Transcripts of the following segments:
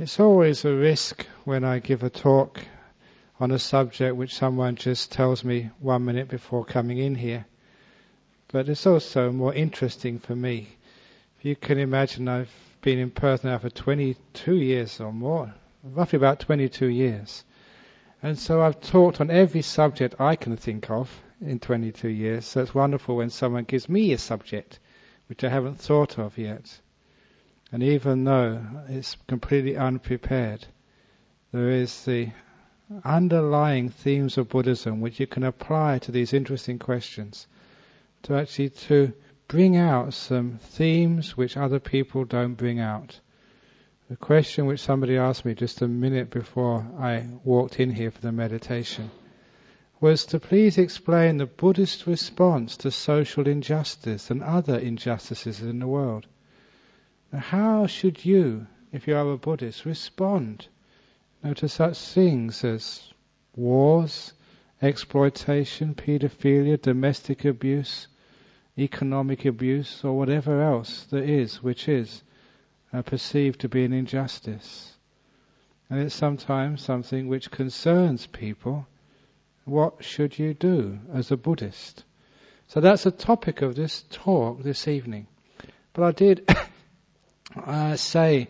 It's always a risk when I give a talk on a subject which someone just tells me one minute before coming in here. But it's also more interesting for me. If you can imagine, I've been in Perth now for 22 years or more, roughly about 22 years. And so I've talked on every subject I can think of in 22 years. So it's wonderful when someone gives me a subject which I haven't thought of yet. And even though it's completely unprepared, there is the underlying themes of Buddhism which you can apply to these interesting questions to actually to bring out some themes which other people don't bring out. The question which somebody asked me just a minute before I walked in here for the meditation was to please explain the Buddhist response to social injustice and other injustices in the world. How should you, if you are a Buddhist, respond to such things as wars, exploitation, pedophilia, domestic abuse, economic abuse, or whatever else there is which is uh, perceived to be an injustice? And it's sometimes something which concerns people. What should you do as a Buddhist? So that's the topic of this talk this evening. But I did I say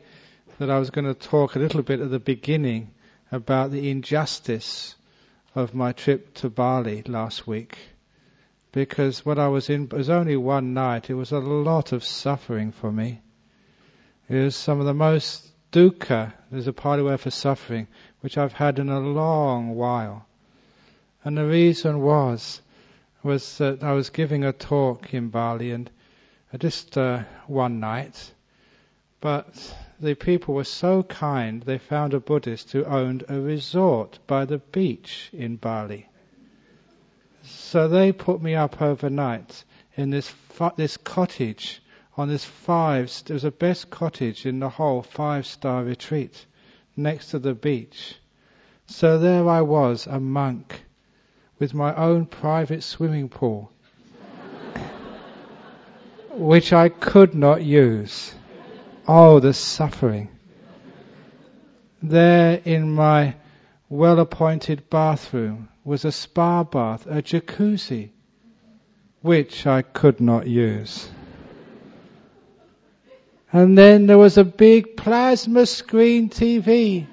that I was going to talk a little bit at the beginning about the injustice of my trip to Bali last week. Because what I was in it was only one night. It was a lot of suffering for me. It was some of the most dukkha, there's a Pali word for suffering, which I've had in a long while. And the reason was, was that I was giving a talk in Bali and just uh, one night, but the people were so kind, they found a Buddhist who owned a resort by the beach in Bali. So they put me up overnight in this this cottage on this five. It was the best cottage in the whole five-star retreat, next to the beach. So there I was, a monk, with my own private swimming pool, which I could not use. Oh, the suffering. There in my well appointed bathroom was a spa bath, a jacuzzi, which I could not use. And then there was a big plasma screen TV,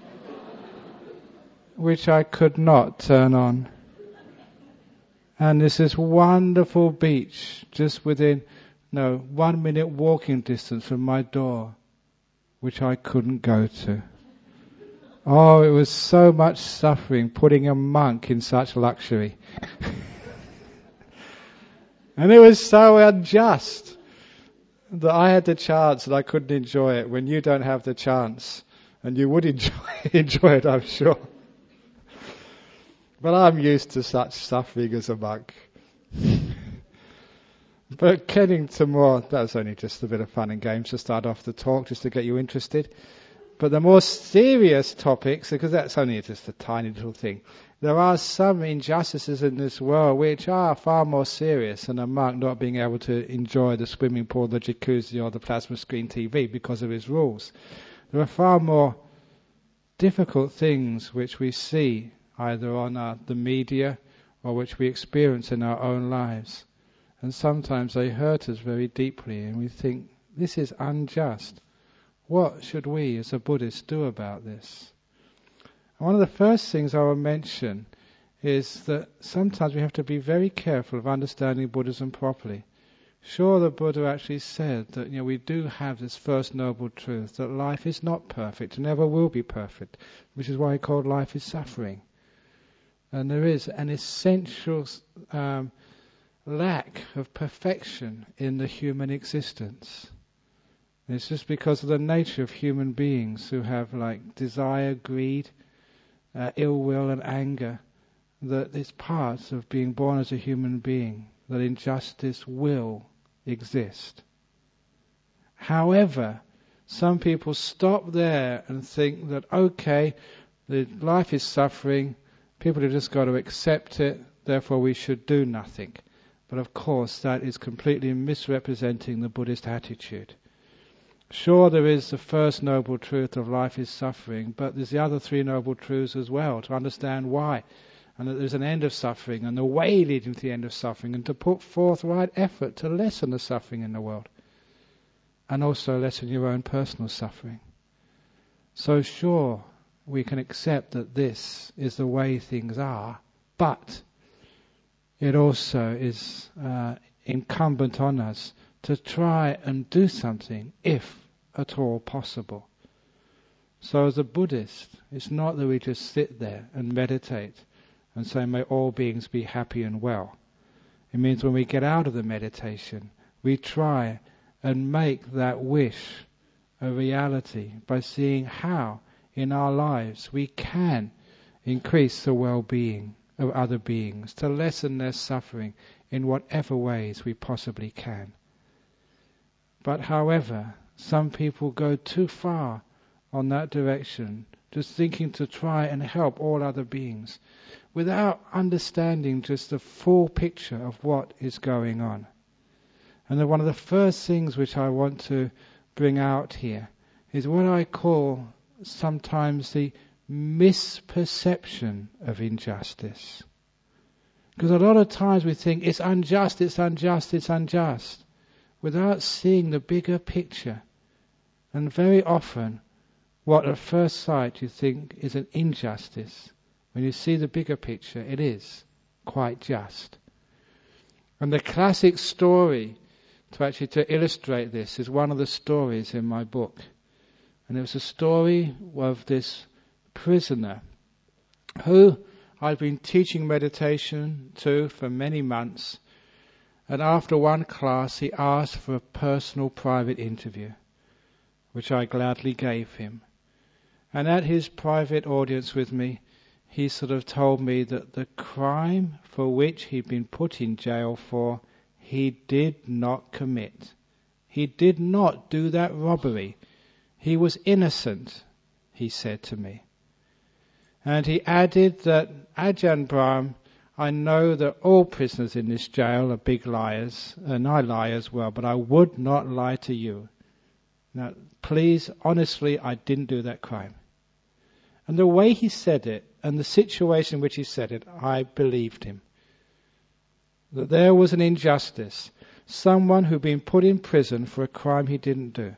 which I could not turn on. And there's this wonderful beach just within, no, one minute walking distance from my door which I couldn't go to. Oh, it was so much suffering putting a monk in such luxury. and it was so unjust that I had the chance and I couldn't enjoy it when you don't have the chance. And you would enjoy, enjoy it, I'm sure. But I'm used to such suffering as a monk. But getting to more, that was only just a bit of fun and games to start off the talk, just to get you interested. But the more serious topics, because that's only just a tiny little thing, there are some injustices in this world which are far more serious than a monk not being able to enjoy the swimming pool, the jacuzzi, or the plasma screen TV because of his rules. There are far more difficult things which we see either on uh, the media or which we experience in our own lives. And sometimes they hurt us very deeply, and we think, this is unjust. What should we as a Buddhist do about this? And one of the first things I will mention is that sometimes we have to be very careful of understanding Buddhism properly. Sure, the Buddha actually said that you know we do have this first noble truth that life is not perfect, never will be perfect, which is why he called life is suffering. And there is an essential um, lack of perfection in the human existence. It's just because of the nature of human beings who have like desire, greed, uh, ill will, and anger that it's part of being born as a human being that injustice will exist. However, some people stop there and think that okay, the life is suffering, people have just got to accept it, therefore we should do nothing. But of course, that is completely misrepresenting the Buddhist attitude. Sure, there is the first noble truth of life is suffering, but there's the other three noble truths as well to understand why. And that there's an end of suffering and the way leading to the end of suffering and to put forth right effort to lessen the suffering in the world. And also lessen your own personal suffering. So sure, we can accept that this is the way things are, but it also is uh, incumbent on us to try and do something if at all possible. So as a Buddhist, it's not that we just sit there and meditate and say, may all beings be happy and well. It means when we get out of the meditation, we try and make that wish a reality by seeing how in our lives we can increase the well-being of other beings, to lessen their suffering in whatever ways we possibly can. But however, some people go too far on that direction, just thinking to try and help all other beings, without understanding just the full picture of what is going on. And one of the first things which I want to bring out here is what I call sometimes the misperception of injustice. Because a lot of times we think it's unjust, it's unjust, it's unjust, without seeing the bigger picture. And very often, what at first sight you think is an injustice, when you see the bigger picture, it is quite just. And the classic story to actually to illustrate this is one of the stories in my book. And it was a story of this prisoner who I'd been teaching meditation to for many months. And after one class, he asked for a personal private interview, which I gladly gave him. And at his private audience with me, he sort of told me that the crime for which he'd been put in jail for, he did not commit. He did not do that robbery. He was innocent, he said to me. And he added that Ajahn Brahm, I know that all prisoners in this jail are big liars, and I lie as well, but I would not lie to you. Now, please, honestly, I didn't do that crime. And the way he said it, and the situation in which he said it, I believed him. That there was an injustice. Someone who'd been put in prison for a crime he didn't do.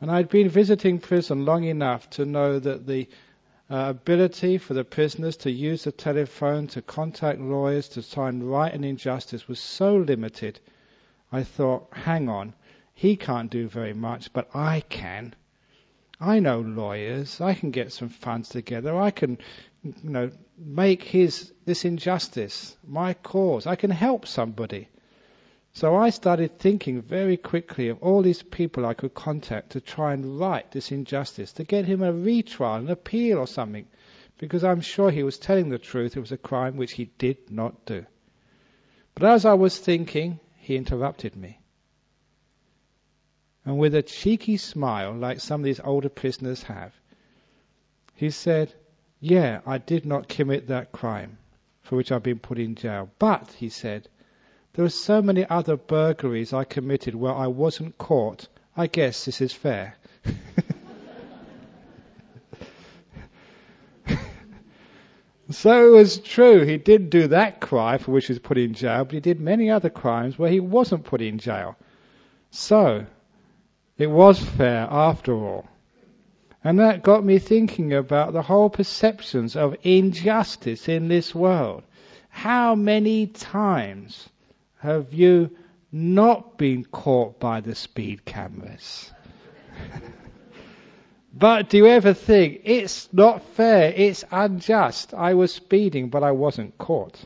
And I'd been visiting prison long enough to know that the uh, ability for the prisoners to use the telephone to contact lawyers to sign right an injustice was so limited. I thought, hang on, he can't do very much, but I can. I know lawyers. I can get some funds together. I can, you know, make his this injustice my cause. I can help somebody. So I started thinking very quickly of all these people I could contact to try and right this injustice, to get him a retrial, an appeal or something, because I'm sure he was telling the truth. It was a crime which he did not do. But as I was thinking, he interrupted me. And with a cheeky smile, like some of these older prisoners have, he said, Yeah, I did not commit that crime for which I've been put in jail. But, he said, there are so many other burglaries I committed where I wasn't caught. I guess this is fair. so it was true. He did do that crime for which he was put in jail, but he did many other crimes where he wasn't put in jail. So it was fair after all. And that got me thinking about the whole perceptions of injustice in this world. How many times have you not been caught by the speed cameras? but do you ever think, it's not fair, it's unjust. I was speeding, but I wasn't caught.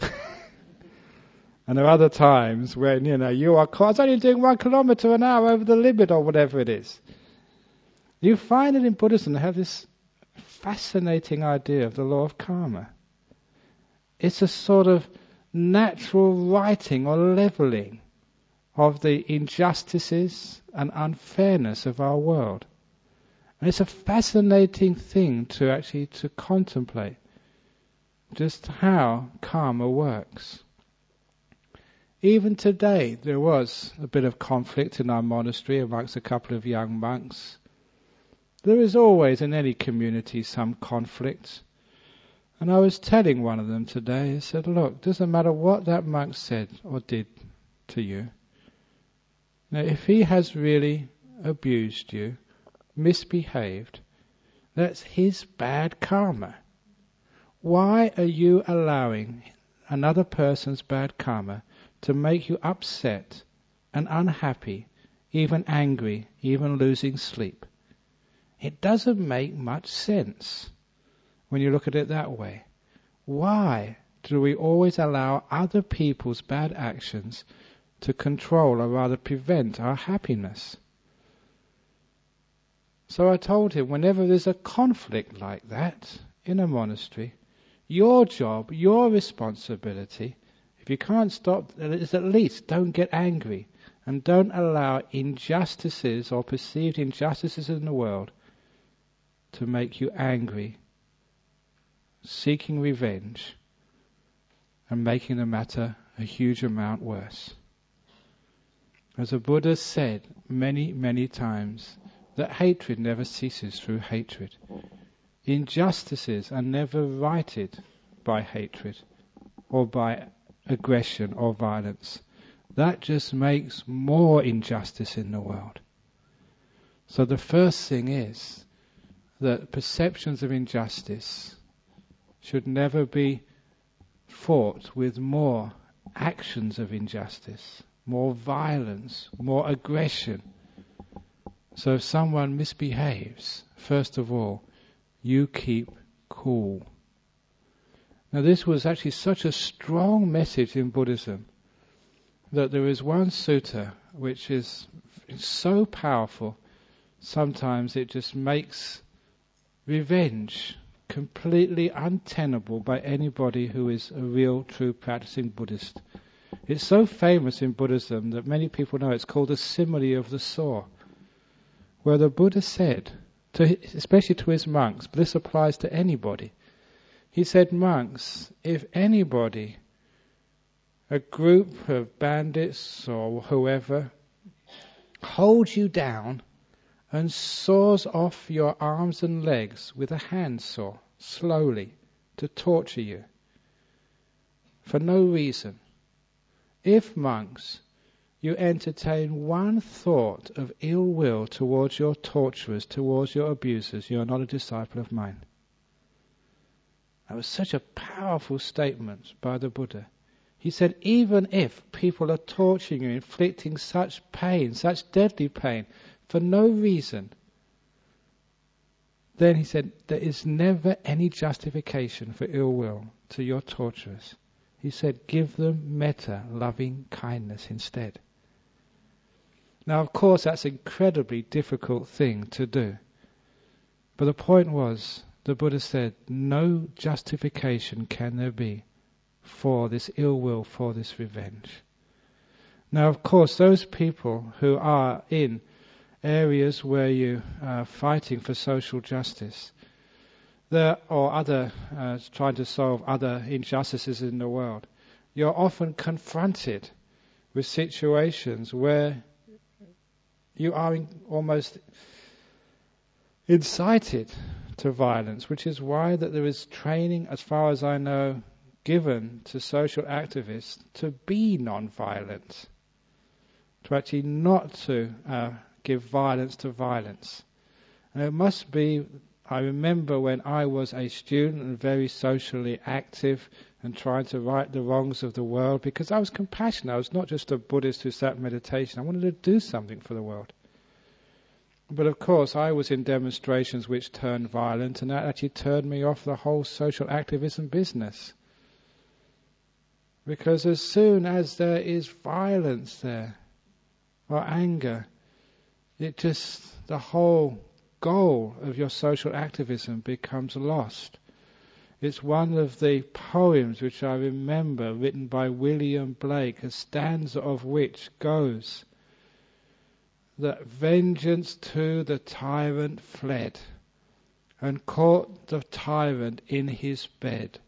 and there are other times when, you know, you are caught, I was only doing one kilometer an hour over the limit or whatever it is. You find it in Buddhism, they have this fascinating idea of the law of karma. It's a sort of natural righting or leveling of the injustices and unfairness of our world. And it's a fascinating thing to actually to contemplate just how karma works. Even today, there was a bit of conflict in our monastery amongst a couple of young monks. There is always in any community some conflict. And I was telling one of them today, I said, look, doesn't matter what that monk said or did to you. Now, if he has really abused you, misbehaved, that's his bad karma. Why are you allowing another person's bad karma to make you upset and unhappy, even angry, even losing sleep? It doesn't make much sense when you look at it that way. Why do we always allow other people's bad actions to control or rather prevent our happiness? So I told him whenever there's a conflict like that in a monastery, your job, your responsibility, if you can't stop, is at least don't get angry and don't allow injustices or perceived injustices in the world to make you angry, seeking revenge, and making the matter a huge amount worse. As the Buddha said many, many times, that hatred never ceases through hatred. Injustices are never righted by hatred or by aggression or violence. That just makes more injustice in the world. So the first thing is that perceptions of injustice should never be fought with more actions of injustice, more violence, more aggression. So if someone misbehaves, first of all, you keep cool. Now, this was actually such a strong message in Buddhism that there is one sutta which is so powerful, sometimes it just makes revenge completely untenable by anybody who is a real, true practicing Buddhist. It's so famous in Buddhism that many people know it's called the simile of the saw, where the Buddha said, to, especially to his monks, but this applies to anybody. He said, monks, if anybody, a group of bandits or whoever, holds you down and saws off your arms and legs with a handsaw, slowly, to torture you, for no reason, if monks, you entertain one thought of ill will towards your torturers, towards your abusers, you are not a disciple of mine. That was such a powerful statement by the Buddha. He said, even if people are torturing you, inflicting such pain, such deadly pain, for no reason, then he said, there is never any justification for ill will to your torturers. He said, give them metta, loving kindness instead. Now, of course, that's an incredibly difficult thing to do. But the point was, the Buddha said, no justification can there be for this ill will, for this revenge. Now, of course, those people who are in areas where you are fighting for social justice, there, or other, uh, trying to solve other injustices in the world, you're often confronted with situations where you are almost incited to violence, which is why that there is training, as far as I know, given to social activists to be non-violent, to actually not to uh, give violence to violence. And it must be, I remember when I was a student and very socially active and trying to right the wrongs of the world because I was compassionate. I was not just a Buddhist who sat in meditation. I wanted to do something for the world. But of course, I was in demonstrations which turned violent, and that actually turned me off the whole social activism business. Because as soon as there is violence there, or anger, it just, the whole goal of your social activism becomes lost. It's one of the poems which I remember written by William Blake, a stanza of which goes that vengeance to the tyrant fled and caught the tyrant in his bed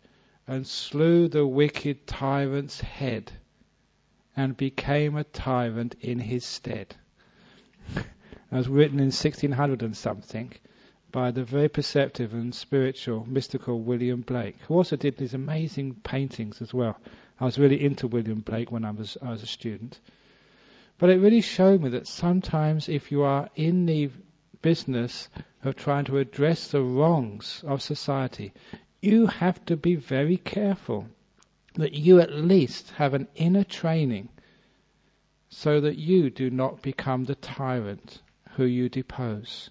and slew the wicked tyrant's head and became a tyrant in his stead. it was written in 1600 and something by the very perceptive and spiritual, mystical William Blake, who also did these amazing paintings as well. I was really into William Blake when I was, I was a student. But it really showed me that sometimes if you are in the business of trying to address the wrongs of society, you have to be very careful that you at least have an inner training so that you do not become the tyrant who you depose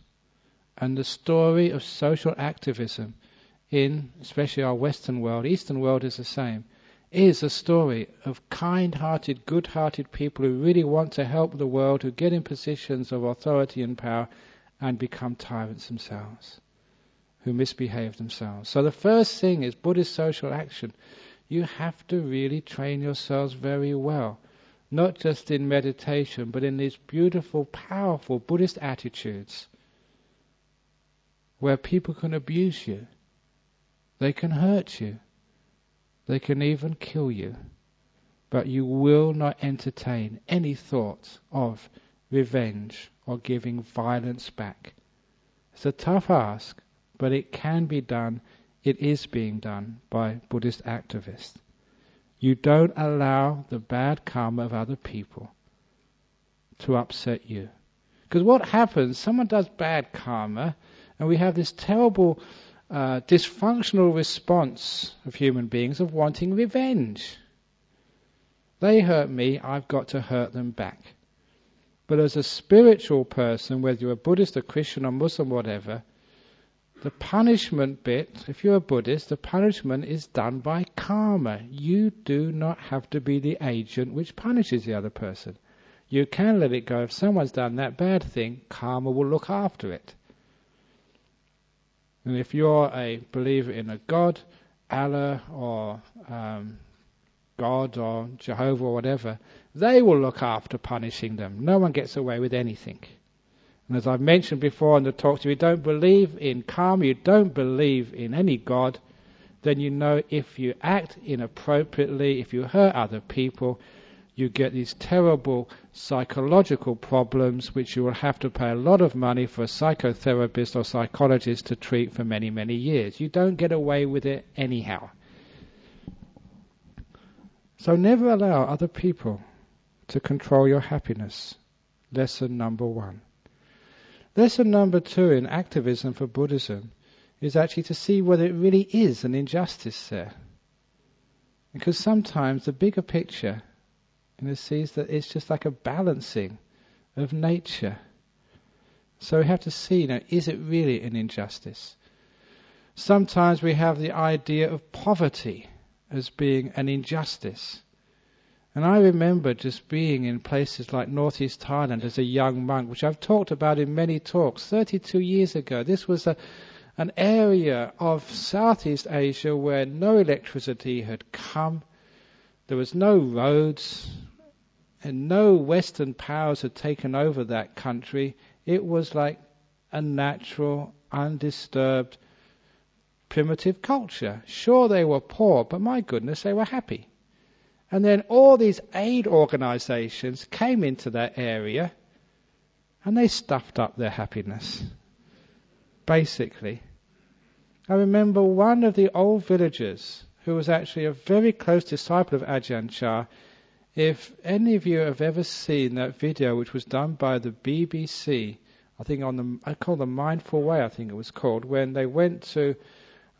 and the story of social activism in especially our Western world, Eastern world is the same, is a story of kind-hearted, good-hearted people who really want to help the world, who get in positions of authority and power and become tyrants themselves, who misbehave themselves. So the first thing is Buddhist social action. You have to really train yourselves very well, not just in meditation, but in these beautiful, powerful Buddhist attitudes where people can abuse you, they can hurt you, they can even kill you, but you will not entertain any thoughts of revenge or giving violence back. It's a tough ask, but it can be done. It is being done by Buddhist activists. You don't allow the bad karma of other people to upset you. Because what happens, someone does bad karma, and we have this terrible uh, dysfunctional response of human beings of wanting revenge. They hurt me, I've got to hurt them back. But as a spiritual person, whether you're a Buddhist, a Christian, or Muslim, whatever, the punishment bit, if you're a Buddhist, the punishment is done by karma. You do not have to be the agent which punishes the other person. You can let it go. If someone's done that bad thing, karma will look after it. And if you're a believer in a God, Allah or um, God or Jehovah or whatever, they will look after punishing them. No one gets away with anything. And as I've mentioned before in the talks, if you don't believe in karma, you don't believe in any God, then you know if you act inappropriately, if you hurt other people, you get these terrible psychological problems which you will have to pay a lot of money for a psychotherapist or psychologist to treat for many, many years. You don't get away with it anyhow. So never allow other people to control your happiness. Lesson number one. Lesson number two in activism for Buddhism is actually to see whether it really is an injustice there. Because sometimes the bigger picture and it sees that it's just like a balancing of nature. So we have to see, you know, is it really an injustice? Sometimes we have the idea of poverty as being an injustice. And I remember just being in places like northeast Thailand as a young monk, which I've talked about in many talks 32 years ago. This was a, an area of Southeast Asia where no electricity had come. There was no roads and no Western powers had taken over that country. It was like a natural, undisturbed, primitive culture. Sure, they were poor, but my goodness, they were happy. And then all these aid organizations came into that area and they stuffed up their happiness. Basically. I remember one of the old villagers who was actually a very close disciple of Ajahn Chah if any of you have ever seen that video, which was done by the BBC, I think on the I call the Mindful Way, I think it was called, when they went to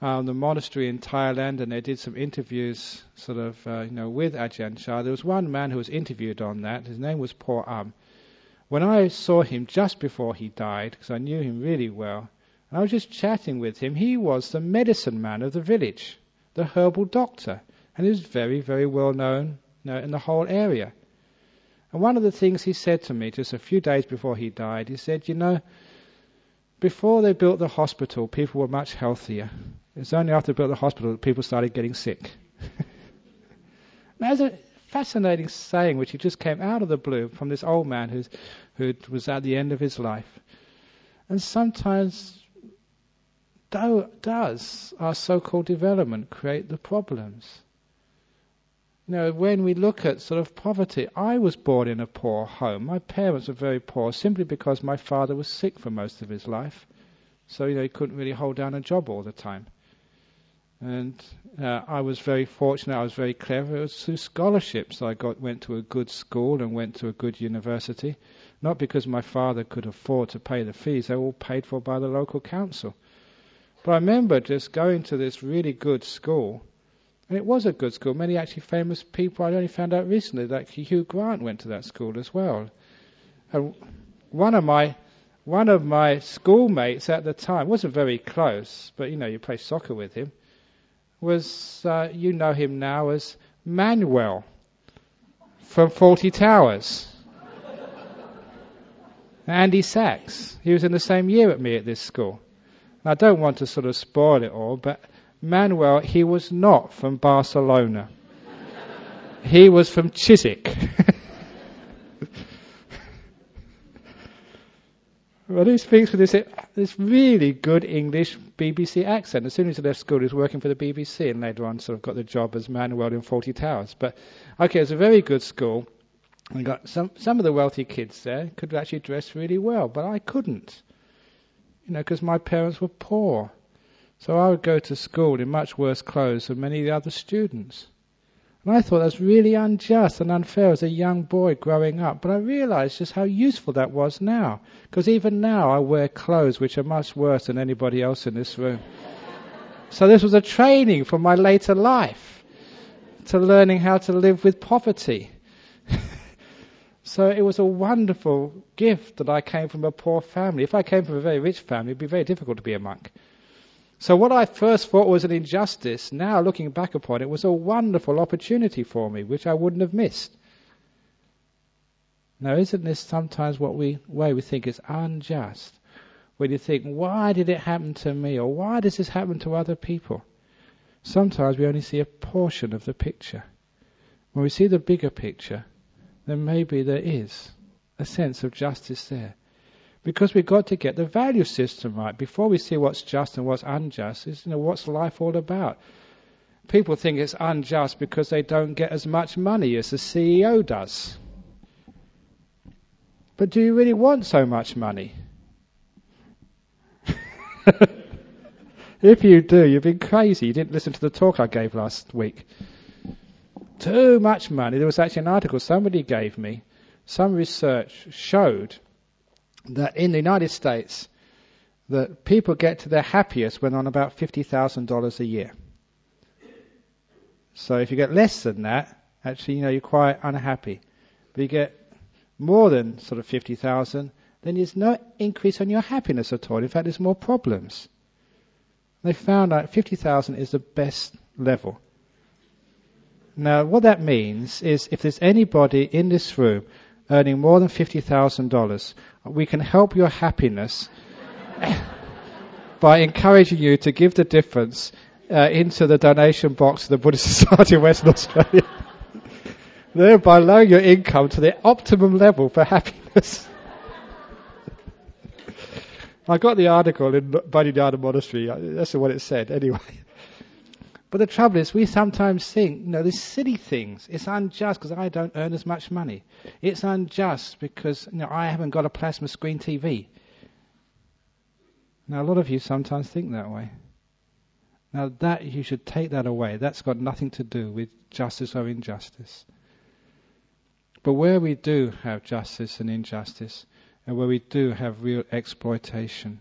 um, the monastery in Thailand and they did some interviews, sort of, uh, you know, with Ajahn Chah. There was one man who was interviewed on that. His name was Paul Um. When I saw him just before he died, because I knew him really well, and I was just chatting with him, he was the medicine man of the village, the herbal doctor, and he was very, very well known you know, in the whole area. And one of the things he said to me just a few days before he died, he said, You know, before they built the hospital, people were much healthier. It's only after they built the hospital that people started getting sick. That's a fascinating saying which just came out of the blue from this old man who's, who was at the end of his life. And sometimes do, does our so-called development create the problems? You know, when we look at sort of poverty, I was born in a poor home. My parents were very poor simply because my father was sick for most of his life. So, you know, he couldn't really hold down a job all the time. And uh, I was very fortunate, I was very clever. It was through scholarships I got, went to a good school and went to a good university. Not because my father could afford to pay the fees, they were all paid for by the local council. But I remember just going to this really good school and it was a good school. Many actually famous people I only found out recently, like Hugh Grant went to that school as well. And one of my one of my schoolmates at the time wasn't very close, but you know you play soccer with him. Was uh, you know him now as Manuel from Fawlty Towers. Andy Sachs. He was in the same year at me at this school. And I don't want to sort of spoil it all, but Manuel, he was not from Barcelona. he was from Chiswick. well, he speaks with this, this really good English BBC accent. As soon as he left school, he was working for the BBC, and later on, sort of got the job as Manuel in Fawlty Towers. But okay, it was a very good school. We got some some of the wealthy kids there could actually dress really well, but I couldn't, you know, because my parents were poor. So I would go to school in much worse clothes than many of the other students. And I thought that was really unjust and unfair as a young boy growing up. But I realized just how useful that was now. Because even now I wear clothes which are much worse than anybody else in this room. so this was a training for my later life to learning how to live with poverty. so it was a wonderful gift that I came from a poor family. If I came from a very rich family, it'd be very difficult to be a monk. So what I first thought was an injustice, now looking back upon it, was a wonderful opportunity for me, which I wouldn't have missed. Now, isn't this sometimes what we way we think is unjust? When you think, why did it happen to me, or why does this happen to other people? Sometimes we only see a portion of the picture. When we see the bigger picture, then maybe there is a sense of justice there. Because we've got to get the value system right before we see what's just and what's unjust. Is you know what's life all about? People think it's unjust because they don't get as much money as the CEO does. But do you really want so much money? if you do, you've been crazy. You didn't listen to the talk I gave last week. Too much money. There was actually an article somebody gave me. Some research showed that in the United States, that people get to their happiest when on about $50,000 a year. So if you get less than that, actually, you know, you're quite unhappy. But you get more than sort of 50,000, then there's no increase on your happiness at all. In fact, there's more problems. They found out 50,000 is the best level. Now, what that means is if there's anybody in this room earning more than $50,000, we can help your happiness by encouraging you to give the difference uh, into the donation box of the Buddhist Society of Western Australia, thereby lowering your income to the optimum level for happiness. I got the article in Bodhinyana Monastery. Uh, that's what it said, anyway. But the trouble is, we sometimes think, you know, these silly things. It's unjust because I don't earn as much money. It's unjust because, you know, I haven't got a plasma screen TV. Now, a lot of you sometimes think that way. Now, that you should take that away. That's got nothing to do with justice or injustice. But where we do have justice and injustice, and where we do have real exploitation,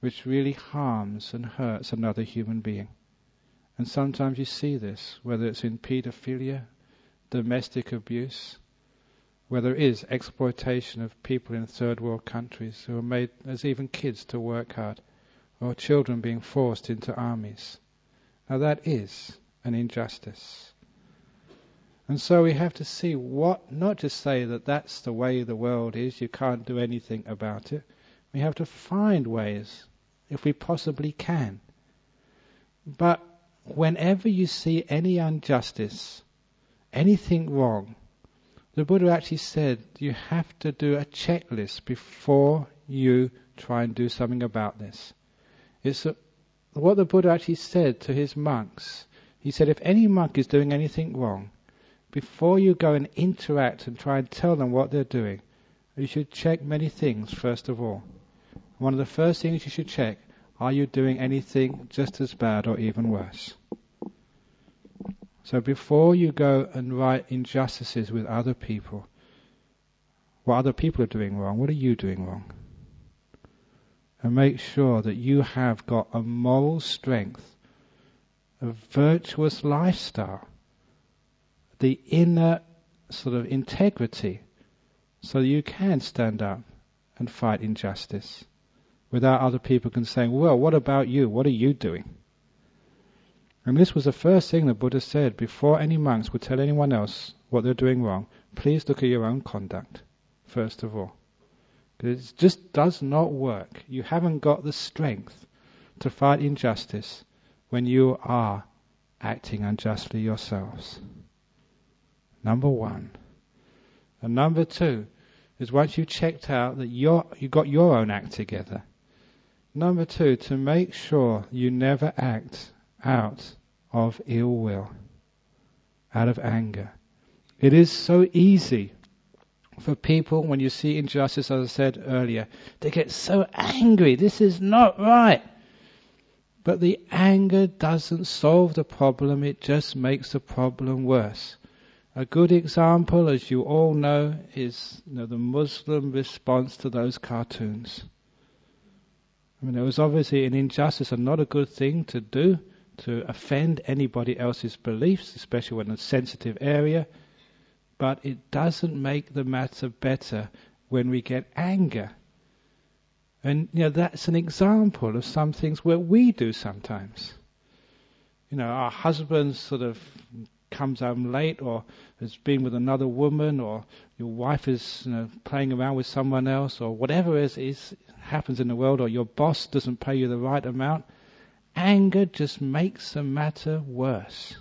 which really harms and hurts another human being and sometimes you see this, whether it's in pedophilia, domestic abuse, where there is exploitation of people in third world countries who are made as even kids to work hard, or children being forced into armies. Now that is an injustice. And so we have to see what, not just say that that's the way the world is, you can't do anything about it. We have to find ways, if we possibly can. But whenever you see any injustice, anything wrong, the Buddha actually said you have to do a checklist before you try and do something about this. It's a, what the Buddha actually said to his monks. He said, if any monk is doing anything wrong, before you go and interact and try and tell them what they're doing, you should check many things first of all. One of the first things you should check are you doing anything just as bad or even worse? So before you go and write injustices with other people, what other people are doing wrong, what are you doing wrong? And make sure that you have got a moral strength, a virtuous lifestyle, the inner sort of integrity, so you can stand up and fight injustice without other people can say, well, what about you? What are you doing? And this was the first thing the Buddha said before any monks would tell anyone else what they're doing wrong. Please look at your own conduct, first of all. Because it just does not work. You haven't got the strength to fight injustice when you are acting unjustly yourselves. Number one. And number two is once you've checked out that you got your own act together. Number two, to make sure you never act out of ill will, out of anger. It is so easy for people when you see injustice, as I said earlier, they get so angry. This is not right. But the anger doesn't solve the problem, it just makes the problem worse. A good example, as you all know, is you know, the Muslim response to those cartoons. I mean, it was obviously an injustice and not a good thing to do to offend anybody else's beliefs, especially when it's a sensitive area. But it doesn't make the matter better when we get anger. And you know that's an example of some things where we do sometimes. You know, our husband sort of comes home late, or has been with another woman, or your wife is you know, playing around with someone else, or whatever it is, is happens in the world, or your boss doesn't pay you the right amount anger just makes the matter worse.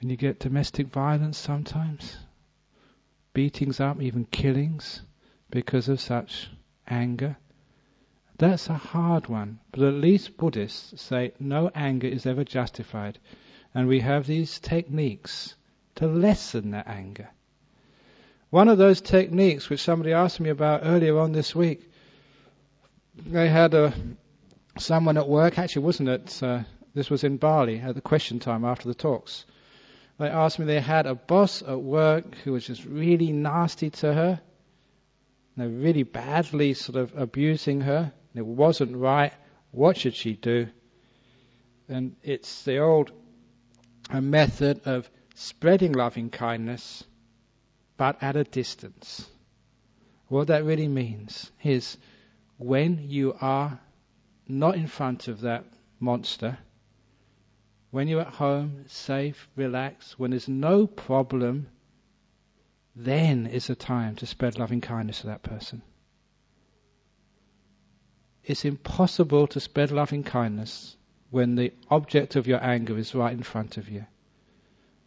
And you get domestic violence sometimes, beatings up, even killings because of such anger. That's a hard one, but at least Buddhists say no anger is ever justified. And we have these techniques to lessen that anger. One of those techniques, which somebody asked me about earlier on this week, they had a, someone at work, actually wasn't it, uh, this was in Bali at the question time after the talks. They asked me they had a boss at work who was just really nasty to her, know, really badly sort of abusing her. It wasn't right. What should she do? And it's the old method of spreading loving kindness, but at a distance. What that really means is when you are not in front of that monster. When you're at home, safe, relaxed, when there's no problem, then is the time to spread loving kindness to that person. It's impossible to spread loving kindness when the object of your anger is right in front of you.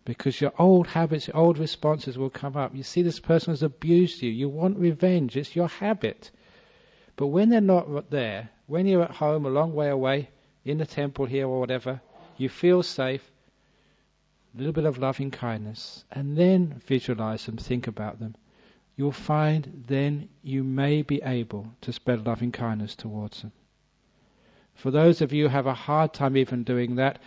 Because your old habits, your old responses will come up. You see this person has abused you. You want revenge. It's your habit. But when they're not there, when you're at home, a long way away, in the temple here or whatever, you feel safe, a little bit of loving kindness, and then visualize them, think about them. You'll find then you may be able to spread loving kindness towards them. For those of you who have a hard time even doing that,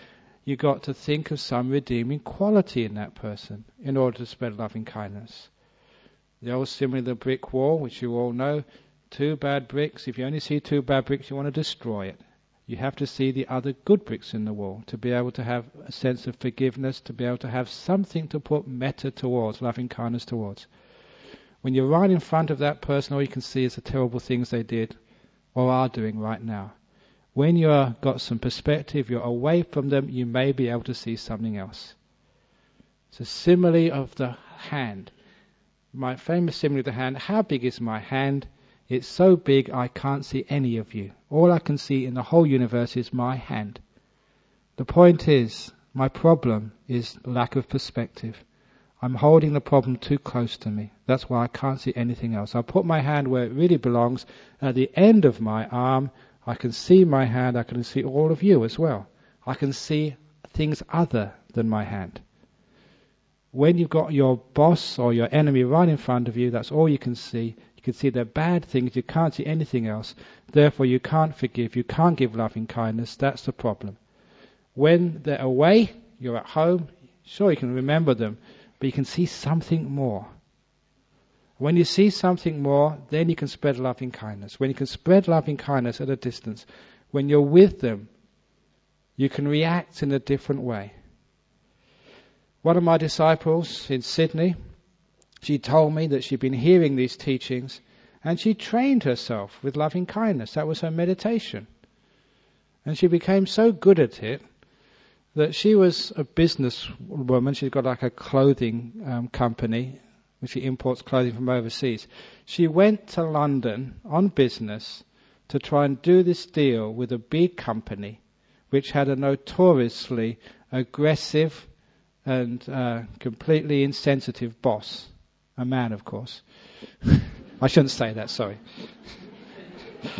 you've got to think of some redeeming quality in that person in order to spread loving kindness. The old simile of the brick wall, which you all know, two bad bricks, if you only see two bad bricks, you want to destroy it. You have to see the other good bricks in the wall to be able to have a sense of forgiveness, to be able to have something to put metta towards, loving kindness towards. When you're right in front of that person, all you can see is the terrible things they did or are doing right now. When you've got some perspective, you're away from them, you may be able to see something else. It's a simile of the hand. My famous simile of the hand. How big is my hand? It's so big I can't see any of you. All I can see in the whole universe is my hand. The point is, my problem is lack of perspective. I'm holding the problem too close to me. That's why I can't see anything else. I'll put my hand where it really belongs. At the end of my arm, I can see my hand. I can see all of you as well. I can see things other than my hand. When you've got your boss or your enemy right in front of you, that's all you can see. You can see their bad things, you can't see anything else. Therefore, you can't forgive, you can't give loving kindness. That's the problem. When they're away, you're at home, sure, you can remember them, but you can see something more. When you see something more, then you can spread loving kindness. When you can spread loving kindness at a distance, when you're with them, you can react in a different way. One of my disciples in Sydney, she told me that she'd been hearing these teachings and she trained herself with loving kindness. That was her meditation. And she became so good at it that she was a businesswoman. She's got like a clothing um, company, which she imports clothing from overseas. She went to London on business to try and do this deal with a big company which had a notoriously aggressive and uh, completely insensitive boss. A man, of course. I shouldn't say that, sorry.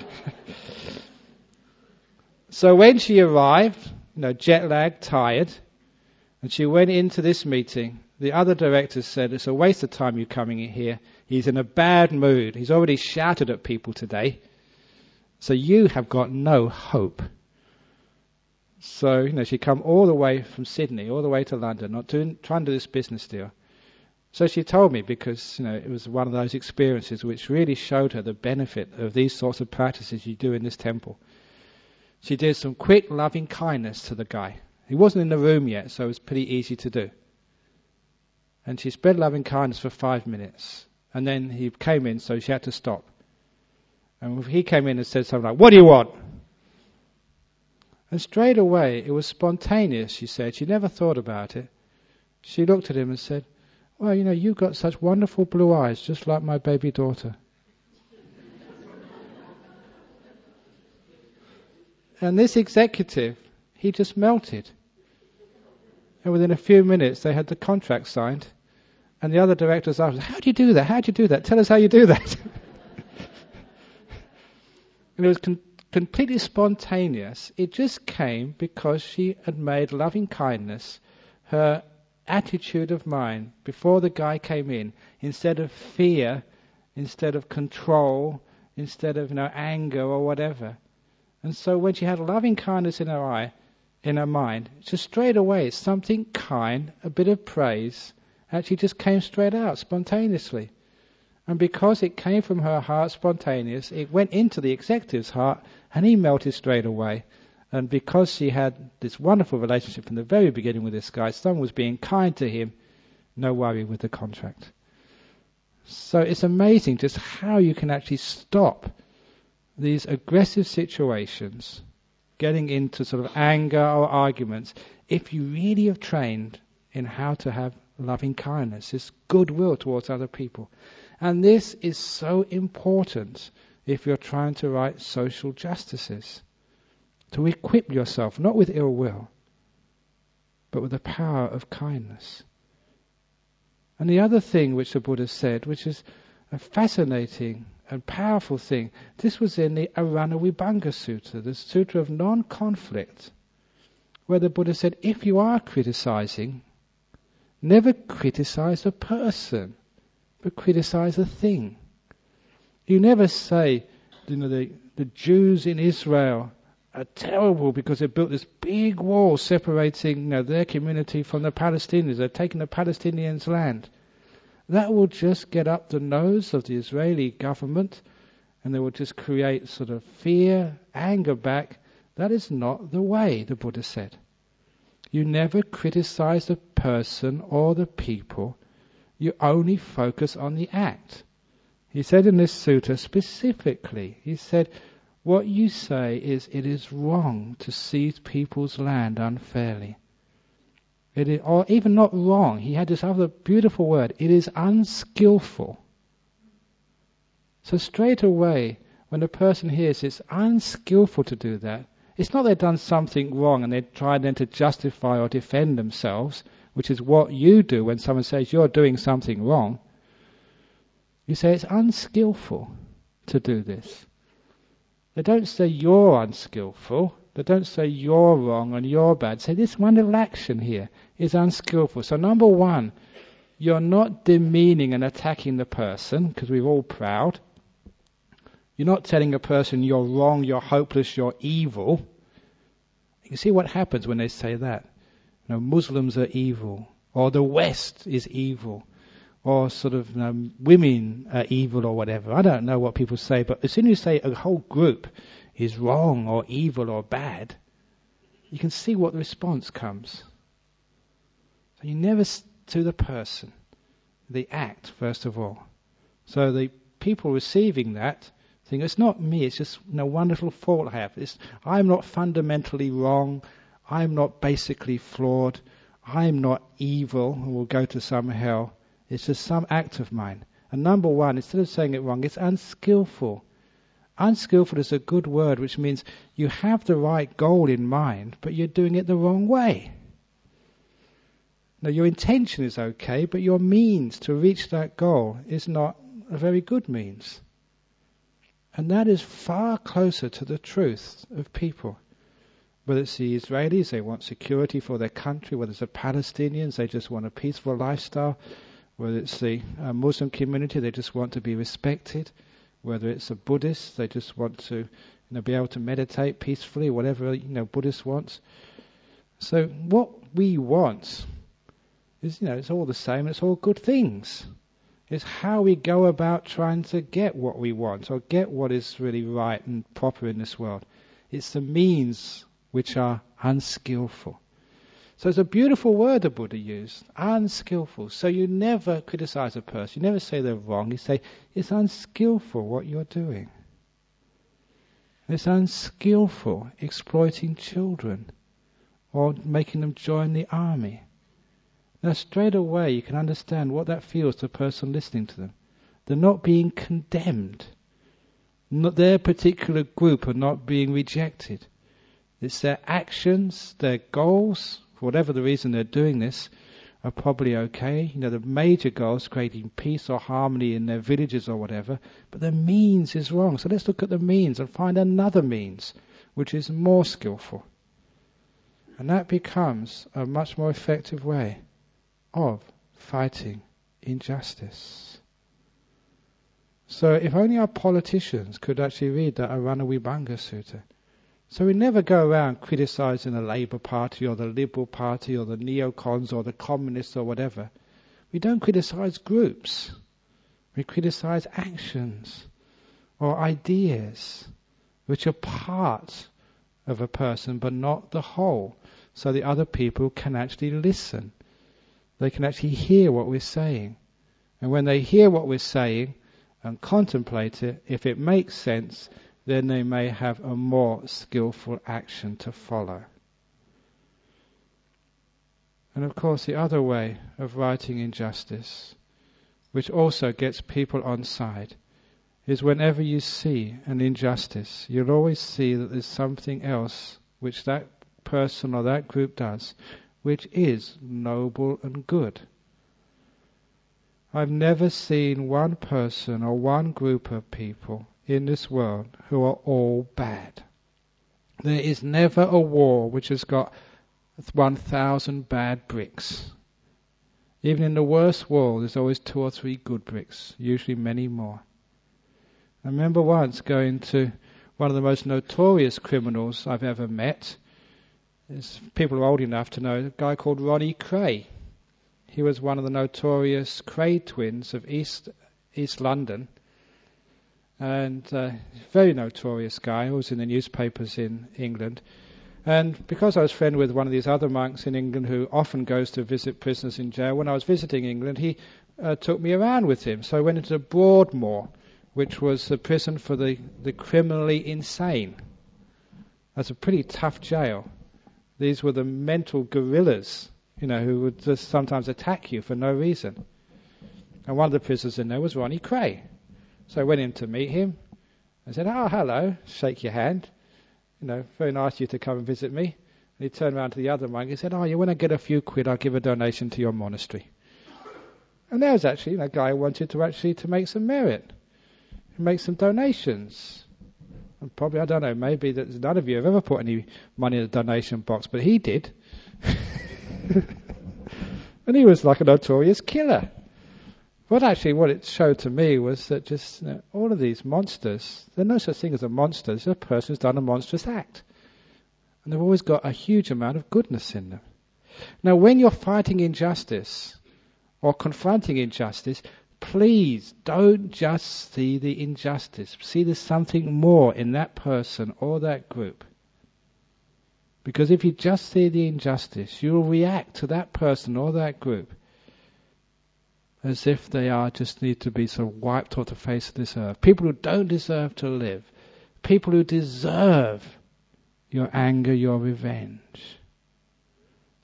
so when she arrived, you know, jet lagged, tired, and she went into this meeting, the other directors said, It's a waste of time you coming in here. He's in a bad mood. He's already shouted at people today. So you have got no hope. So, you know, she come all the way from Sydney, all the way to London, not doing, trying to do this business deal. So she told me because, you know, it was one of those experiences which really showed her the benefit of these sorts of practices you do in this temple. She did some quick loving kindness to the guy. He wasn't in the room yet, so it was pretty easy to do. And she spread loving kindness for five minutes. And then he came in, so she had to stop. And he came in and said something like, What do you want? And straight away, it was spontaneous, she said. She never thought about it. She looked at him and said, Well, you know, you've got such wonderful blue eyes, just like my baby daughter. and this executive, he just melted. And within a few minutes, they had the contract signed. And the other directors asked, How do you do that? How do you do that? Tell us how you do that. and it was con- completely spontaneous. It just came because she had made loving kindness her attitude of mind before the guy came in. Instead of fear, instead of control, instead of you know, anger or whatever. And so when she had loving kindness in her eye, in her mind, just straight away, something kind, a bit of praise, actually just came straight out spontaneously. And because it came from her heart spontaneous, it went into the executive's heart and he melted straight away. And because she had this wonderful relationship from the very beginning with this guy, someone was being kind to him, no worry with the contract. So it's amazing just how you can actually stop these aggressive situations getting into sort of anger or arguments if you really have trained in how to have loving kindness, this goodwill towards other people. And this is so important if you're trying to right social justices. To equip yourself, not with ill will, but with the power of kindness. And the other thing which the Buddha said, which is a fascinating and powerful thing, this was in the Arana Vibhanga Sutta, the Sutra of non conflict, where the Buddha said, if you are criticizing, Never criticize a person, but criticize a thing. You never say, you know, the, the Jews in Israel are terrible because they built this big wall separating you know, their community from the Palestinians. They're taking the Palestinians' land. That will just get up the nose of the Israeli government and they will just create sort of fear, anger back. That is not the way, the Buddha said. You never criticize the person or the people. You only focus on the act. He said in this sutta specifically, he said, what you say is it is wrong to seize people's land unfairly. It is, or even not wrong. He had this other beautiful word. It is unskillful. So straight away, when a person hears it's unskillful to do that, it's not they've done something wrong and they try then to justify or defend themselves, which is what you do when someone says you're doing something wrong. You say it's unskillful to do this. They don't say you're unskillful. They don't say you're wrong and you're bad. Say this one little action here is unskillful. So number one, you're not demeaning and attacking the person, because we're all proud. You're not telling a person you're wrong, you're hopeless, you're evil. You see what happens when they say that. You know, Muslims are evil, or the West is evil, or sort of you know, women are evil, or whatever. I don't know what people say, but as soon as you say a whole group is wrong, or evil, or bad, you can see what the response comes. So you never to the person, the act first of all. So the people receiving that think it's not me, it's just a wonderful fault I have. It's, I'm not fundamentally wrong, I'm not basically flawed, I'm not evil and will go to some hell. It's just some act of mine. And number one, instead of saying it wrong, it's unskillful. Unskillful is a good word which means you have the right goal in mind, but you're doing it the wrong way. Now, your intention is okay, but your means to reach that goal is not a very good means. And that is far closer to the truth of people. Whether it's the Israelis, they want security for their country. Whether it's the Palestinians, they just want a peaceful lifestyle. Whether it's the uh, Muslim community, they just want to be respected. Whether it's a Buddhist, they just want to you know, be able to meditate peacefully, whatever you know Buddhist wants. So what we want is, you know, it's all the same. It's all good things. It's how we go about trying to get what we want or get what is really right and proper in this world. It's the means which are unskillful. So it's a beautiful word the Buddha used, unskillful. So you never criticize a person. You never say they're wrong. You say, it's unskillful what you're doing. It's unskillful exploiting children or making them join the army. Now, straight away, you can understand what that feels to a person listening to them. They're not being condemned. Not their particular group are not being rejected. It's their actions, their goals, for whatever the reason they're doing this, are probably okay. You know, the major goal is creating peace or harmony in their villages or whatever, but the means is wrong. So let's look at the means and find another means which is more skillful. And that becomes a much more effective way of fighting injustice. So if only our politicians could actually read that Arana Vibhanga Sutta. So we never go around criticizing the Labour Party or the Liberal Party or the neocons or the communists or whatever. We don't criticize groups. We criticize actions or ideas which are part of a person but not the whole. So the other people can actually listen they can actually hear what we're saying. And when they hear what we're saying and contemplate it, if it makes sense, then they may have a more skillful action to follow. And of course, the other way of righting injustice, which also gets people on side, is whenever you see an injustice, you'll always see that there's something else which that person or that group does which is noble and good. I've never seen one person or one group of people in this world who are all bad. There is never a war which has got 1,000 bad bricks. Even in the worst war, there's always two or three good bricks, usually many more. I remember once going to one of the most notorious criminals I've ever met, there's people are old enough to know a guy called Ronnie Kray. He was one of the notorious Kray twins of East East London, and uh, very notorious guy. Who was in the newspapers in England. And because I was friend with one of these other monks in England who often goes to visit prisoners in jail, when I was visiting England, he uh, took me around with him. So I went into Broadmoor, which was the prison for the, the criminally insane. That's a pretty tough jail. These were the mental gorillas, you know, who would just sometimes attack you for no reason. And one of the prisoners in there was Ronnie Kray. So I went in to meet him. I said, Oh, hello, shake your hand. You know, very nice of you to come and visit me. And he turned around to the other monk. He said, Oh, you want to get a few quid? I'll give a donation to your monastery. And there was actually a guy who wanted to actually to make some merit, make some donations. And probably, I don't know, maybe that none of you have ever put any money in the donation box, but he did. and he was like a notorious killer. What actually, what it showed to me was that just you know, all of these monsters, there's no such thing as a monster. It's a person who's done a monstrous act. And they've always got a huge amount of goodness in them. Now, when you're fighting injustice or confronting injustice, please don't just see the injustice. See there's something more in that person or that group. Because if you just see the injustice, you will react to that person or that group as if they are just need to be sort of wiped off the face of this earth. People who don't deserve to live. People who deserve your anger, your revenge.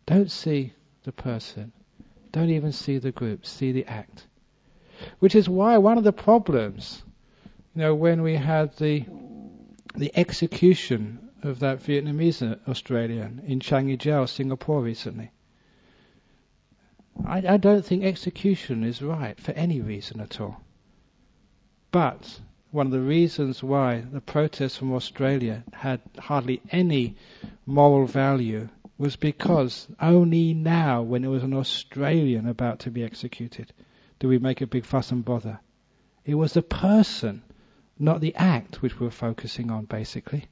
Don't see the person. Don't even see the group. See the act. Which is why one of the problems, you know, when we had the the execution of that Vietnamese Australian in Changi Jail, Singapore recently. I, I don't think execution is right for any reason at all. But one of the reasons why the protests from Australia had hardly any moral value was because only now, when it was an Australian about to be executed, do we make a big fuss and bother. It was the person, not the act, which we were focusing on, basically.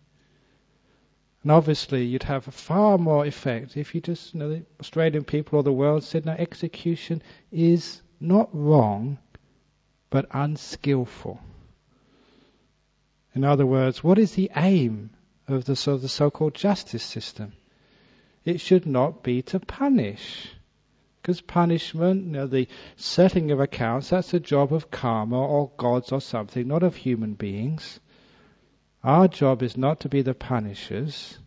And obviously, you'd have far more effect if you just, you know, the Australian people or the world said, no, execution is not wrong, but unskillful. In other words, what is the aim of the, so the so-called justice system? It should not be to punish. Because punishment, you know, the settling of accounts, that's the job of karma or gods or something, not of human beings. Our job is not to be the punishers.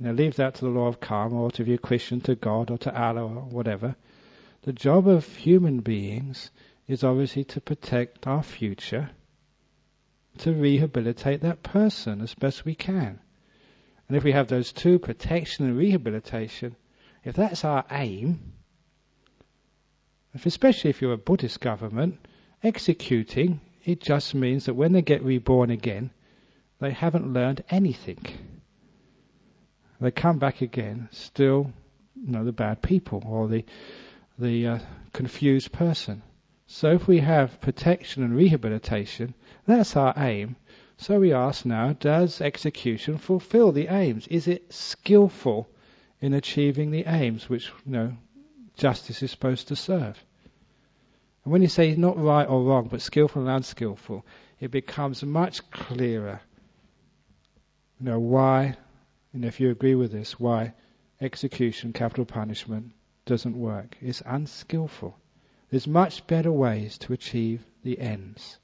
Now leave that to the law of karma or to a Christian, to God or to Allah or whatever. The job of human beings is obviously to protect our future, to rehabilitate that person as best we can. And if we have those two, protection and rehabilitation, if that's our aim, if especially if you're a Buddhist government, executing, it just means that when they get reborn again, they haven't learned anything. They come back again, still, you know, the bad people or the the uh, confused person. So if we have protection and rehabilitation, that's our aim. So we ask now, does execution fulfill the aims? Is it skillful in achieving the aims which you know justice is supposed to serve? And when you say not right or wrong, but skillful and unskillful, it becomes much clearer you know, why, and if you agree with this, why execution, capital punishment, doesn't work. It's unskillful. There's much better ways to achieve the ends.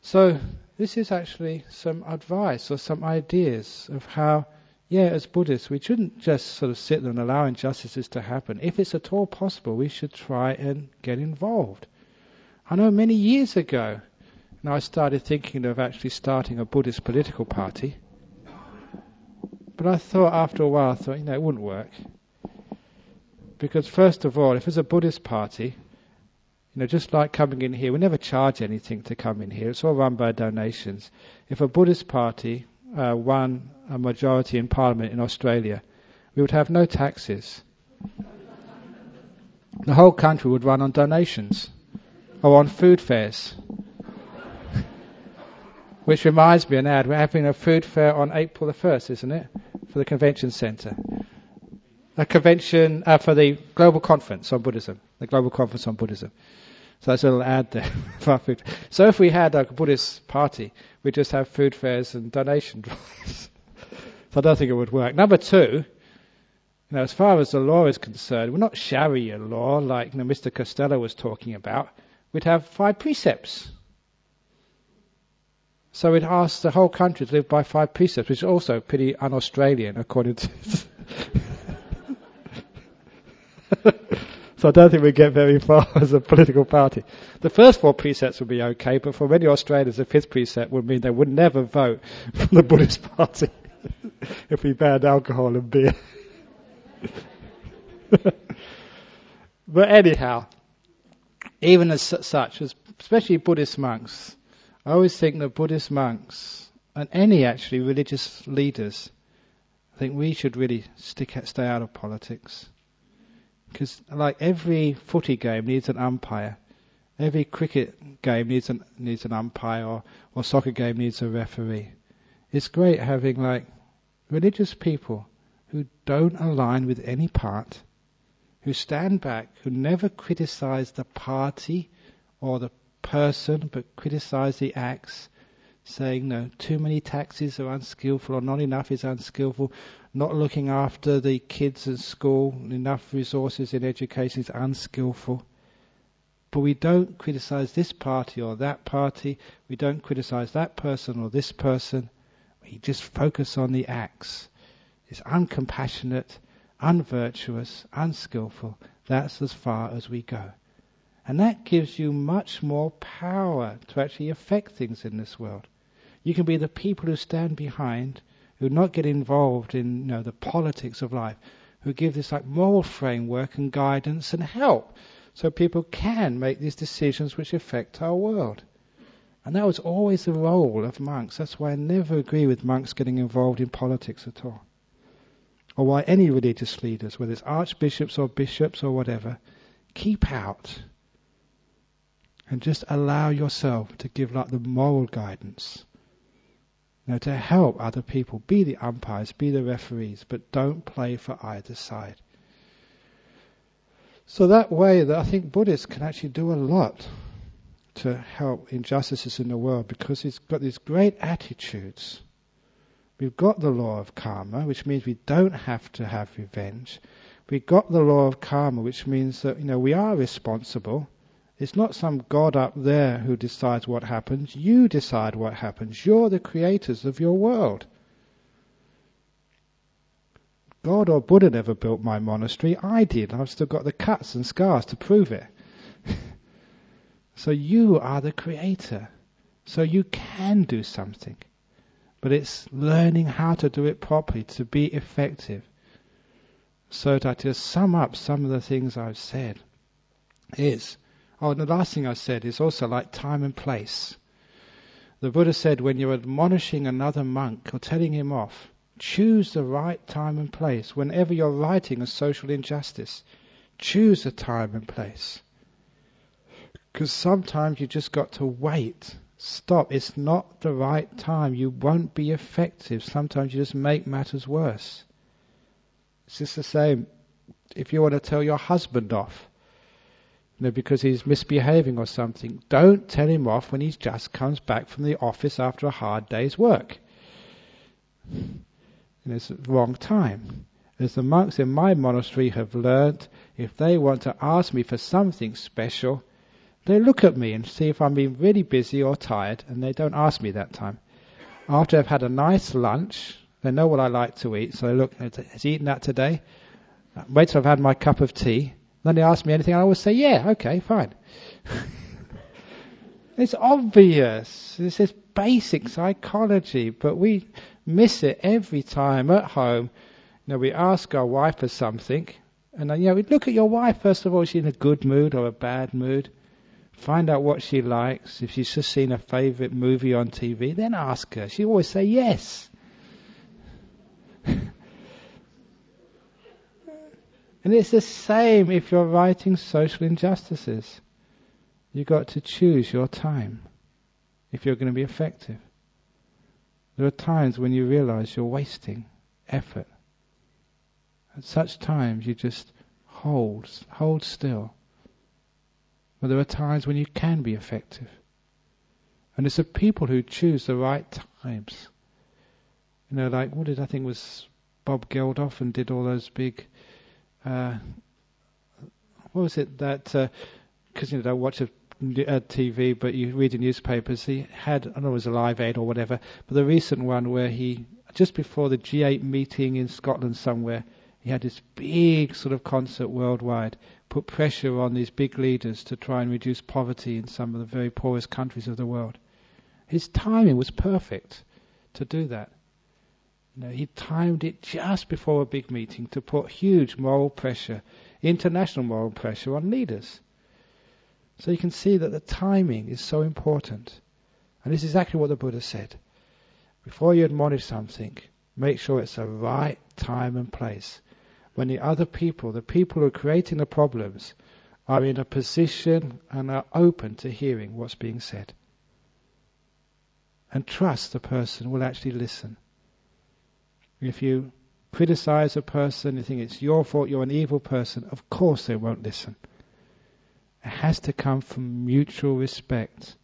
So, this is actually some advice or some ideas of how, yeah, as Buddhists, we shouldn't just sort of sit there and allow injustices to happen. If it's at all possible, we should try and get involved. I know many years ago, and I started thinking of actually starting a Buddhist political party. But I thought after a while, I thought, you know, it wouldn't work. Because first of all, if it's a Buddhist party, you know, just like coming in here, we never charge anything to come in here. It's all run by donations. If a Buddhist party uh, won a majority in Parliament in Australia, we would have no taxes. the whole country would run on donations or on food fairs. Which reminds me, an ad, we're having a food fair on April the 1st, isn't it? For the convention centre. A convention uh, for the global conference on Buddhism. The global conference on Buddhism. So that's a little ad there for food. So if we had a Buddhist party, we'd just have food fairs and donation drives. so I don't think it would work. Number two, you know, as far as the law is concerned, we're not Sharia law like you know, Mr. Costello was talking about. We'd have five precepts. So it asks the whole country to live by five precepts, which is also pretty un-Australian, according to. so I don't think we get very far as a political party. The first four precepts would be okay, but for many Australians, the fifth precept would mean they would never vote for the Buddhist party if we banned alcohol and beer. but anyhow, even as such, especially Buddhist monks, I always think that Buddhist monks and any actually religious leaders, I think we should really stick stay out of politics. Because like every footy game needs an umpire, every cricket game needs an needs an umpire, or, or soccer game needs a referee. It's great having like religious people who don't align with any part, who stand back, who never criticize the party or the person, but criticize the acts, saying, no, too many taxis are unskillful or not enough is unskillful, not looking after the kids at school, enough resources in education is unskillful. But we don't criticize this party or that party, we don't criticize that person or this person, we just focus on the acts. It's uncompassionate, unvirtuous, unskillful. That's as far as we go. And that gives you much more power to actually affect things in this world. You can be the people who stand behind, who not get involved in you know, the politics of life, who give this like moral framework and guidance and help so people can make these decisions which affect our world. And that was always the role of monks. That's why I never agree with monks getting involved in politics at all. Or why any religious leaders, whether it's archbishops or bishops or whatever, keep out and just allow yourself to give like the moral guidance. You to help other people. Be the umpires, be the referees, but don't play for either side. So that way that I think Buddhists can actually do a lot to help injustices in the world because it's got these great attitudes. We've got the law of karma, which means we don't have to have revenge. We've got the law of karma, which means that you know we are responsible it's not some God up there who decides what happens. You decide what happens. You're the creators of your world. God or Buddha never built my monastery. I did. I've still got the cuts and scars to prove it. so you are the creator. So you can do something. But it's learning how to do it properly to be effective. So to sum up some of the things I've said is Oh, and the last thing I said is also like time and place. The Buddha said when you're admonishing another monk or telling him off, choose the right time and place. Whenever you're righting a social injustice, choose a time and place. Because sometimes you just got to wait. Stop. It's not the right time. You won't be effective. Sometimes you just make matters worse. It's just the same if you want to tell your husband off you know, because he's misbehaving or something. Don't tell him off when he just comes back from the office after a hard day's work. And it's the wrong time. As the monks in my monastery have learnt, if they want to ask me for something special, they look at me and see if I'm being really busy or tired, and they don't ask me that time. After I've had a nice lunch, they know what I like to eat, so they look, has he eaten that today? Wait till I've had my cup of tea, then they ask me anything, I always say, yeah, okay, fine. it's obvious. This is basic psychology, but we miss it every time at home. You know, we ask our wife for something, and you know, we look at your wife first of all. Is she in a good mood or a bad mood? Find out what she likes. If she's just seen a favourite movie on TV, then ask her. She always say yes. And it's the same if you're righting social injustices. You've got to choose your time if you're going to be effective. There are times when you realize you're wasting effort. At such times you just hold, hold still. But there are times when you can be effective. And it's the people who choose the right times. You know, like what did I think was Bob Geldof and did all those big uh, what was it that because uh, you know don't watch a, a, TV but you read the newspapers he had I don't know it was a live aid or whatever but the recent one where he just before the G8 meeting in Scotland somewhere he had this big sort of concert worldwide put pressure on these big leaders to try and reduce poverty in some of the very poorest countries of the world. His timing was perfect to do that you know, he timed it just before a big meeting to put huge moral pressure, international moral pressure on leaders. So you can see that the timing is so important. And this is exactly what the Buddha said. Before you admonish something, make sure it's the right time and place. when the other people, the people who are creating the problems, are in a position and are open to hearing what's being said. And trust the person will actually listen. If you criticize a person, you think it's your fault, you're an evil person, of course they won't listen. It has to come from mutual respect.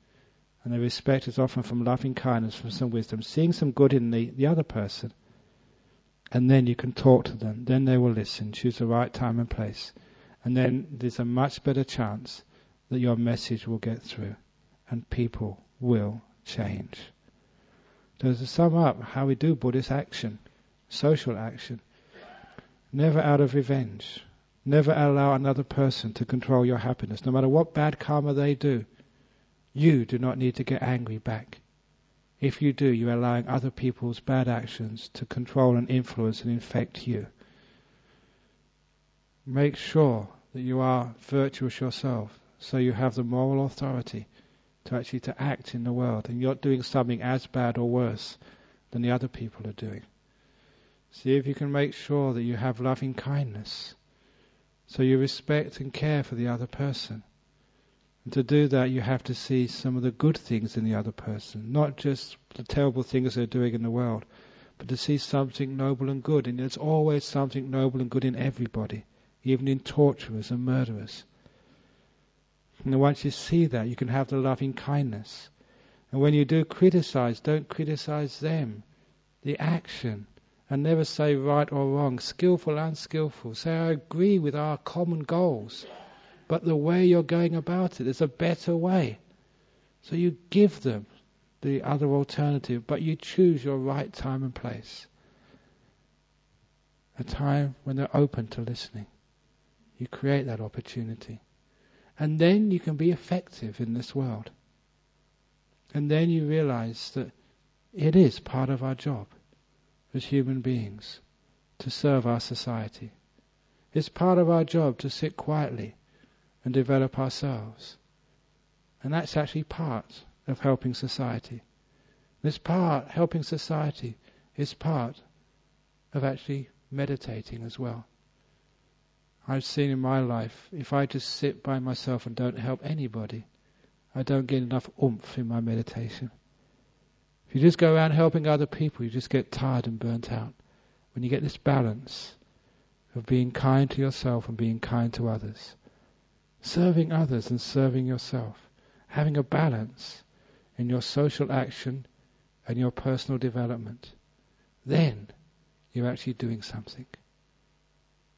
And the respect is often from loving kindness, from some wisdom, seeing some good in the, the other person. And then you can talk to them. Then they will listen. Choose the right time and place. And then there's a much better chance that your message will get through and people will change. So to sum up how we do Buddhist action, social action, never out of revenge. Never allow another person to control your happiness. No matter what bad karma they do, you do not need to get angry back. If you do, you're allowing other people's bad actions to control and influence and infect you. Make sure that you are virtuous yourself, so you have the moral authority to actually to act in the world, and you're doing something as bad or worse than the other people are doing. See if you can make sure that you have loving kindness, so you respect and care for the other person. And to do that, you have to see some of the good things in the other person, not just the terrible things they're doing in the world, but to see something noble and good. And there's always something noble and good in everybody, even in torturers and murderers. And once you see that, you can have the loving kindness. And when you do criticize, don't criticize them, the action. And never say right or wrong, skillful, unskillful. Say, I agree with our common goals. But the way you're going about it, there's a better way. So you give them the other alternative, but you choose your right time and place. A time when they're open to listening. You create that opportunity. And then you can be effective in this world. And then you realize that it is part of our job as human beings to serve our society. It's part of our job to sit quietly and develop ourselves. And that's actually part of helping society. This part, helping society, is part of actually meditating as well. I've seen in my life, if I just sit by myself and don't help anybody, I don't get enough oomph in my meditation. If you just go around helping other people, you just get tired and burnt out. When you get this balance of being kind to yourself and being kind to others, serving others and serving yourself, having a balance in your social action and your personal development, then you're actually doing something.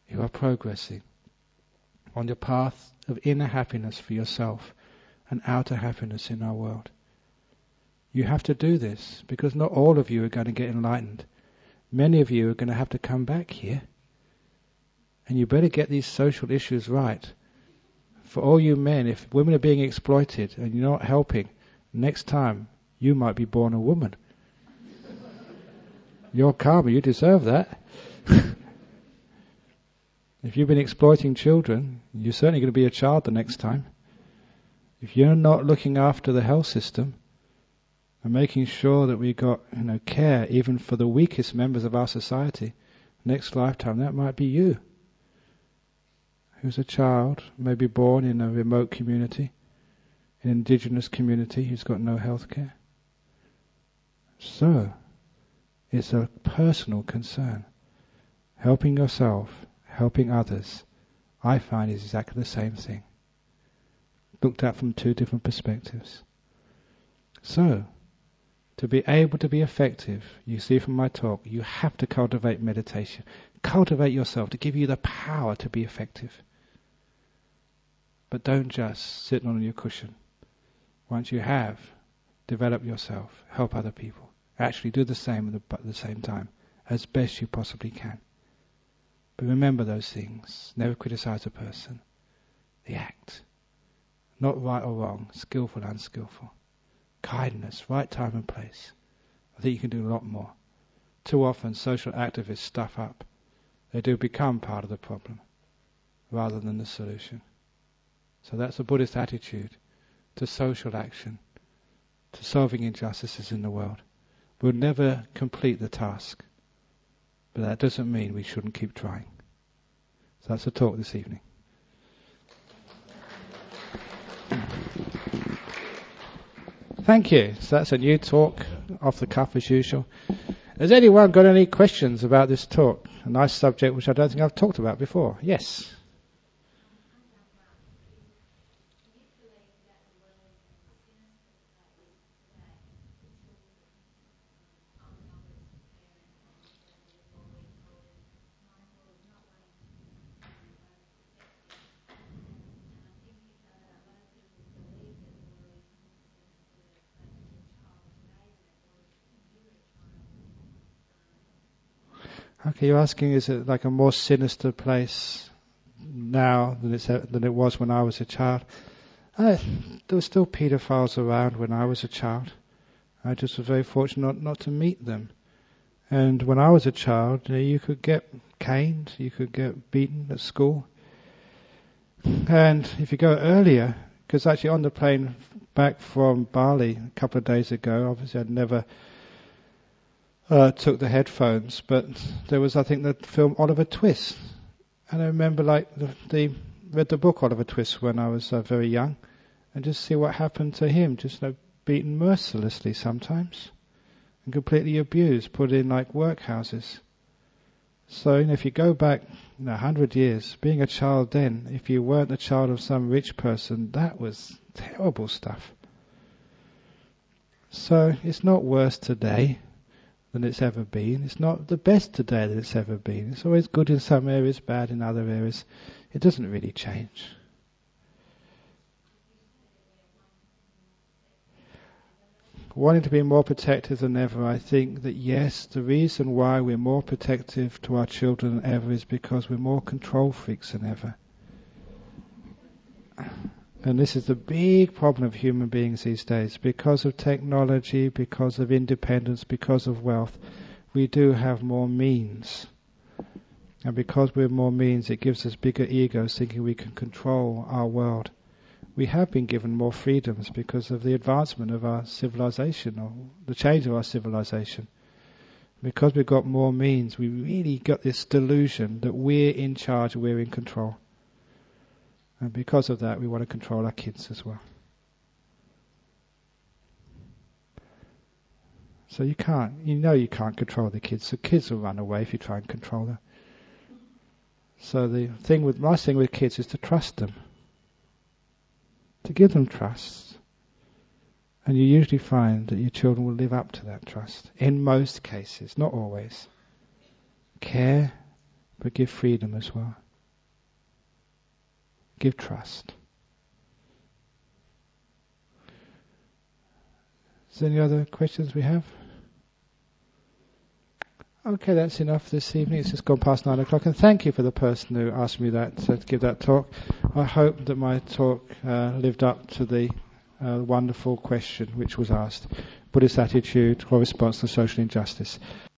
You are progressing on your path of inner happiness for yourself and outer happiness in our world. You have to do this because not all of you are going to get enlightened. Many of you are going to have to come back here. And you better get these social issues right for all you men, if women are being exploited and you're not helping, next time you might be born a woman. Your karma, you deserve that. if you've been exploiting children, you're certainly going to be a child the next time. If you're not looking after the health system and making sure that we got you know care even for the weakest members of our society, next lifetime that might be you who's a child, maybe born in a remote community, an indigenous community who's got no health care. So, it's a personal concern. Helping yourself, helping others, I find is exactly the same thing. Looked at from two different perspectives. So, to be able to be effective, you see from my talk, you have to cultivate meditation. Cultivate yourself to give you the power to be effective. But don't just sit on your cushion. Once you have, develop yourself, help other people. Actually do the same at the same time, as best you possibly can. But remember those things. Never criticize a person. The act. Not right or wrong, skillful, unskillful. Kindness, right time and place. I think you can do a lot more. Too often social activists stuff up. They do become part of the problem rather than the solution. So that's a Buddhist attitude to social action, to solving injustices in the world. We'll never complete the task, but that doesn't mean we shouldn't keep trying. So that's the talk this evening. Thank you. So that's a new talk off the cuff as usual. Has anyone got any questions about this talk? A nice subject which I don't think I've talked about before. Yes. You're asking, is it like a more sinister place now than it's than it was when I was a child? I, there were still paedophiles around when I was a child. I just was very fortunate not, not to meet them. And when I was a child, you, know, you could get caned, you could get beaten at school. And if you go earlier, because actually on the plane back from Bali a couple of days ago, obviously I'd never uh, took the headphones, but there was, I think, the film Oliver Twist, and I remember like the, the read the book Oliver Twist when I was uh, very young, and just see what happened to him, just you know, beaten mercilessly sometimes, and completely abused, put in like workhouses. So you know, if you go back you know, hundred years, being a child then, if you weren't the child of some rich person, that was terrible stuff. So it's not worse today than it's ever been. It's not the best today that it's ever been. It's always good in some areas, bad in other areas. It doesn't really change. Wanting to be more protective than ever, I think that yes, the reason why we're more protective to our children than ever is because we're more control freaks than ever. And this is the big problem of human beings these days. Because of technology, because of independence, because of wealth, we do have more means. And because we have more means, it gives us bigger egos thinking we can control our world. We have been given more freedoms because of the advancement of our civilization or the change of our civilization. Because we've got more means, we really got this delusion that we're in charge, we're in control. And because of that, we want to control our kids as well. So you can't, you know you can't control the kids. So kids will run away if you try and control them. So the thing with, my thing with kids is to trust them. To give them trust. And you usually find that your children will live up to that trust. In most cases, not always. Care, but give freedom as well. Give trust. Is there any other questions we have? Okay, that's enough this evening. It's just gone past nine o'clock, and thank you for the person who asked me that to give that talk. I hope that my talk uh, lived up to the uh, wonderful question which was asked: Buddhist attitude or response to social injustice.